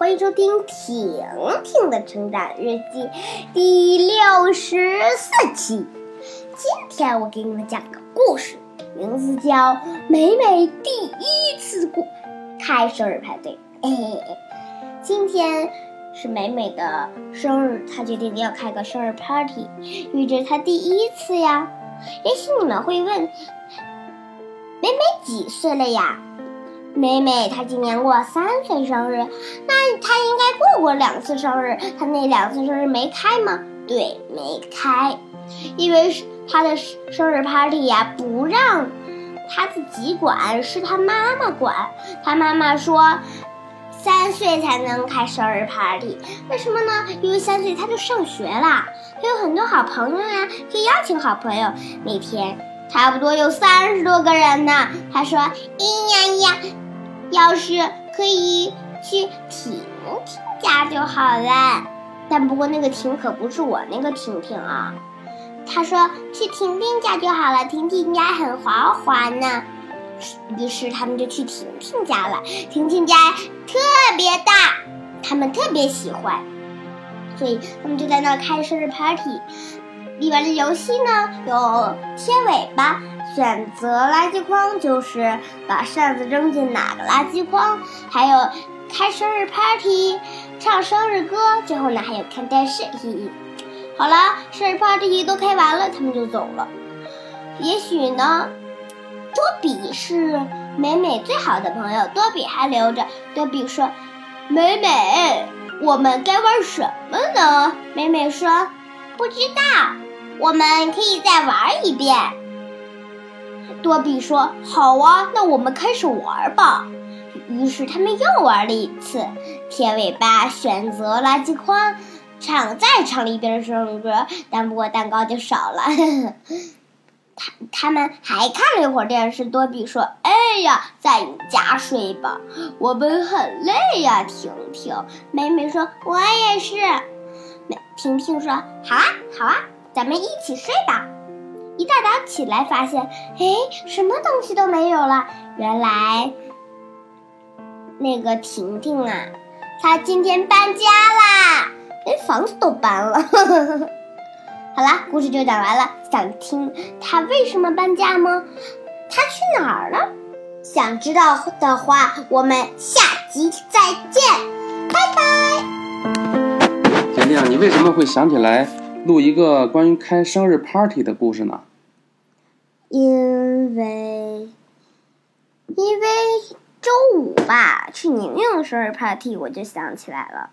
欢迎收听《婷婷的成长日记》第六十四期。今天我给你们讲个故事，名字叫《美美第一次过开生日派对》。嘿嘿嘿，今天是美美的生日，她决定要开个生日 party，预知她第一次呀。也许你们会问，美美几岁了呀？美美她今年过三岁生日，那她应该过过两次生日。她那两次生日没开吗？对，没开，因为是她的生日 party 呀，不让她自己管，是她妈妈管。她妈妈说，三岁才能开生日 party，为什么呢？因为三岁她就上学啦，她有很多好朋友呀，可以邀请好朋友。那天差不多有三十多个人呢。他说：“咿呀呀。”要是可以去婷婷家就好了，但不过那个婷可不是我那个婷婷啊。他说去婷婷家就好了，婷婷家很豪华呢。于是他们就去婷婷家了。婷婷家特别大，他们特别喜欢，所以他们就在那儿开生日 party。里边的游戏呢有贴尾巴。选择垃圾筐就是把扇子扔进哪个垃圾筐，还有开生日 party，唱生日歌，最后呢还有看电视。嘿嘿，好了，生日 party 都开完了，他们就走了。也许呢，多比是美美最好的朋友，多比还留着。多比说：“美美，我们该玩什么呢？”美美说：“不知道，我们可以再玩一遍。”多比说：“好啊，那我们开始玩吧。”于是他们又玩了一次。铁尾巴选择垃圾筐，唱再唱了一遍生日歌，但不过蛋糕就少了。他他们还看了一会儿电视。多比说：“哎呀，在你家睡吧，我们很累呀。”婷婷、美美说：“我也是。”婷婷说：“好啊，好啊，咱们一起睡吧。”一大早起来，发现，哎，什么东西都没有了。原来，那个婷婷啊，她今天搬家啦，连房子都搬了。好啦，故事就讲完了。想听她为什么搬家吗？她去哪儿了？想知道的话，我们下集再见，拜拜。婷婷，你为什么会想起来录一个关于开生日 party 的故事呢？因为，因为周五吧，去宁宁生日 party，我就想起来了。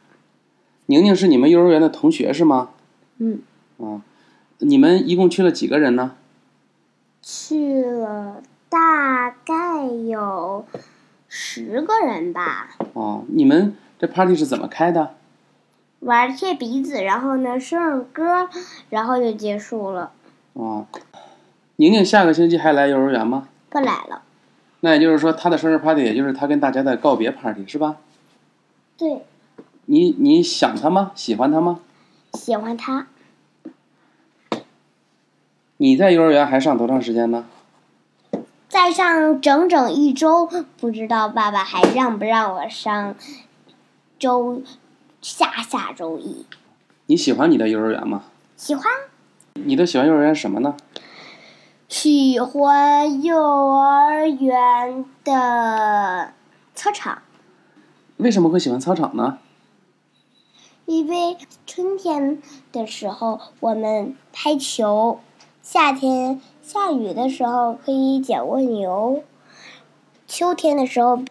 宁宁是你们幼儿园的同学是吗？嗯。啊，你们一共去了几个人呢？去了大概有十个人吧。哦，你们这 party 是怎么开的？玩贴鼻子，然后呢，生日歌，然后就结束了。哦。宁宁下个星期还来幼儿园吗？不来了。那也就是说，她的生日 party 也就是她跟大家的告别 party 是吧？对。你你想她吗？喜欢她吗？喜欢她。你在幼儿园还上多长时间呢？再上整整一周，不知道爸爸还让不让我上周下下周一。你喜欢你的幼儿园吗？喜欢。你都喜欢幼儿园什么呢？喜欢幼儿园的操场。为什么会喜欢操场呢？因为春天的时候我们拍球，夏天下雨的时候可以捡蜗牛，秋天的时候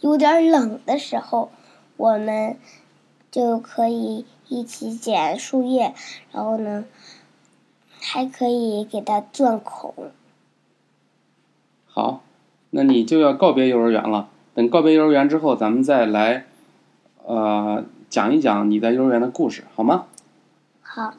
有点冷的时候，我们就可以一起捡树叶，然后呢。还可以给它钻孔。好，那你就要告别幼儿园了。等告别幼儿园之后，咱们再来，呃，讲一讲你在幼儿园的故事，好吗？好。